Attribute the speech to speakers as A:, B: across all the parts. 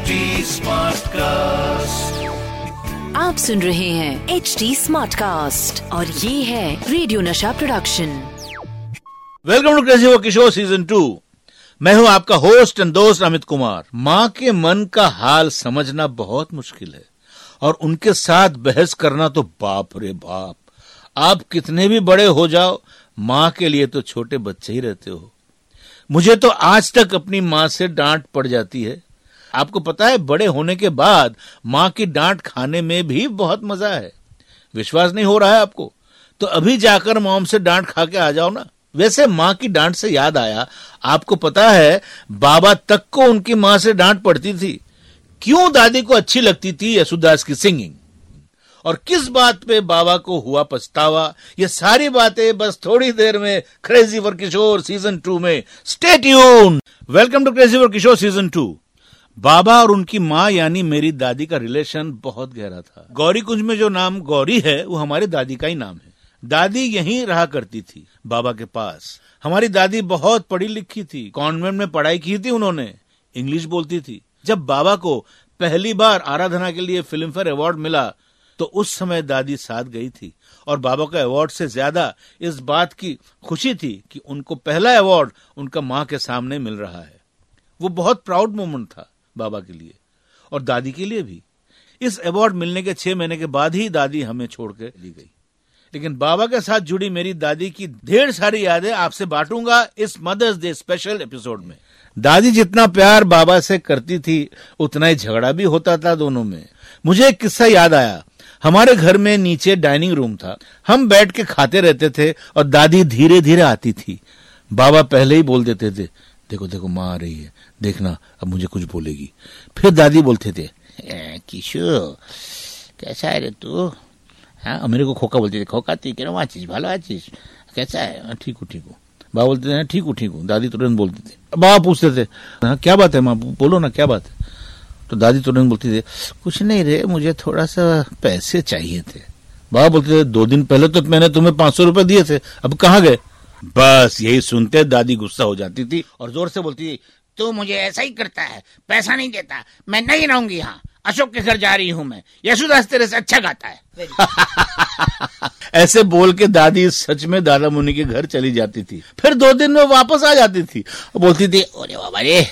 A: HD cast
B: आप सुन रहे हैं एच डी स्मार्ट कास्ट और ये है radio Nasha production
C: welcome to crazy Kishore season two मैं हूँ आपका होस्ट एंड दोस्त अमित कुमार। माँ के मन का हाल समझना बहुत मुश्किल है और उनके साथ बहस करना तो बाप रे बाप। आप कितने भी बड़े हो जाओ माँ के लिए तो छोटे बच्चे ही रहते हो। मुझे तो आज तक अपनी माँ से डांट पड़ जाती है। आपको पता है, बड़े होने के बाद माँ की डांट खाने में भी बहुत मज़ा है। विश्वास नहीं हो रहा है आपको? तो अभी जाकर मॉम से डांट खा के आ जाओ ना। वैसे माँ की डांट से याद आया। आपको पता है, बाबा तक को उनकी माँ से डांट पड़ती थी। क्यों दादी को अच्छी लगती थी यशुदास की सिंगिंग? और किस बात पे बाबा को हुआ पछतावा? ये सारी बातें बस थोड़ी देर में crazy for Kishore season two में stay tune welcome to crazy for Kishore season two बाबा और उनकी माँ, यानी मेरी दादी का रिलेशन बहुत गहरा था। गौरी कुंज में जो नाम गौरी है, वो हमारी दादी का ही नाम है। दादी यहीं रहा करती थी, बाबा के पास। हमारी दादी बहुत पढ़ी लिखी थी कॉन्वेंट में पढ़ाई की थी उन्होंने इंग्लिश बोलती थी। जब बाबा को पहली बार आराधना के लिए फ़िल्म फेयर अवार्ड मिला तो उस समय दादी साथ गई थी, और बाबा का अवार्ड से ज़्यादा इस बात की खुशी थी कि उनको पहला अवार्ड उनका माँ के सामने मिल रहा है। वो बहुत प्राउड मोमेंट था। बाबा के लिए और दादी के लिए भी। इस अवार्ड मिलने के छह महीने के बाद ही दादी हमें छोड़ के ली गई। लेकिन बाबा के साथ जुड़ी मेरी दादी की ढेर सारी यादें आपसे बांटूँगा इस मदर्स डे स्पेशल एपिसोड में। दादी जितना प्यार बाबा से करती थी उतना ही झगड़ा भी होता था दोनों में। मुझे एक किस्सा याद आया। हमारे घर में नीचे डाइनिंग रूम था। हम बैठ के खाते रहते थे और दादी धीरे धीरे आती थी। बाबा पहले ही बोल देते थे देखो देखो माँ आ रही है। देखना अब मुझे कुछ बोलेगी। फिर दादी बोलते थे "ए, किशोर कैसा है रे तू? हाँ मेरे को खोका बोलते थे खोका थी क्या आचिस भालो आचिस कैसा है? "हाँ, ठीक हूँ ठीक हूँ। बाबा बोलते थे "हाँ, ठीक हूँ ठीक हूँ। दादी तुरंत बोलते थे। बाबा पूछते थे हाँ क्या बात है माँ? बोलो ना क्या बात है? तो दादी तुरंत बोलती थी कुछ नहीं रे मुझे थोड़ा सा पैसे चाहिए थे। बाबा बोलते थे दो दिन पहले तो मैंने तुम्हें पाँच सौ रुपए दिए थे अब कहाँ गए? बस, यही सुनते दादी गुस्सा हो जाती थी और ज़ोर से बोलती थी,
D: तू मुझे ऐसा ही करता है, पैसा नहीं देता, मैं नहीं रहूँगी यहाँ, अशोक के घर जा रही हूँ मैं, यशुदास तेरे से अच्छा गाता है।
C: ऐसे बोल के दादी सच में दादा मुनि के घर चली जाती थी, फिर दो दिन में वापस आ जाती थी, बोलती थी
D: अरे बाबा रे,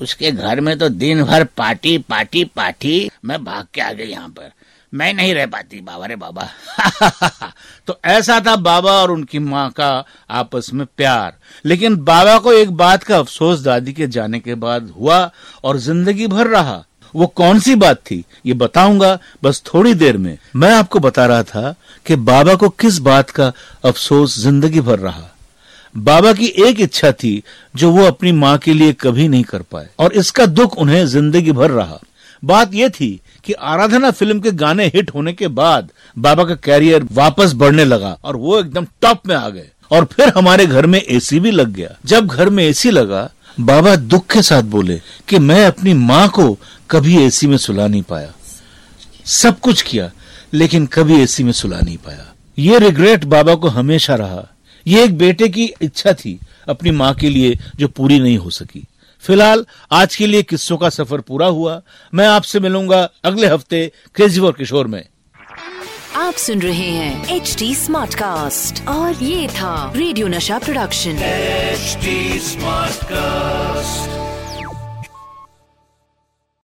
D: उसके घर में तो दिन भर पार्टी पार्टी पार्टी, मैं भाग के आ गई यहाँ पर मैं नहीं रह पाती, बाबा, रे बाबा।
C: तो ऐसा था बाबा और उनकी माँ का आपस में प्यार। लेकिन बाबा को एक बात का अफसोस दादी के जाने के बाद हुआ और ज़िंदगी भर रहा। वो कौन सी बात थी, ये बताऊँगा, बस थोड़ी देर में। मैं आपको बता रहा था कि बाबा को किस बात का अफसोस ज़िंदगी भर रहा। बाबा की एक इच्छा थी जो वो अपनी माँ के लिए कभी नहीं कर पाए। और इसका दुख उन्हें ज़िंदगी भर रहा। बात यह थी कि आराधना फ़िल्म के गाने हिट होने के बाद बाबा का कैरियर वापस बढ़ने लगा और वो एकदम टॉप में आ गए। और फिर हमारे घर में एसी भी लग गया। जब घर में एसी लगा, बाबा दुख के साथ बोले कि मैं अपनी माँ को कभी एसी में सुला नहीं पाया। सब कुछ किया, लेकिन कभी एसी में सुला नहीं पाया। ये रिग्रेट बाबा को हमेशा रहा। ये एक बेटे की इच्छा थी अपनी माँ के लिए जो पूरी नहीं हो सकी। फ़िलहाल आज के लिए किस्सों का सफ़र पूरा हुआ। मैं आपसे मिलूँगा अगले हफ़्ते क्रेजी फॉर किशोर में।
B: आप सुन रहे हैं एच डी स्मार्ट कास्ट और ये था radio Nasha production.
A: H smart Smartcast.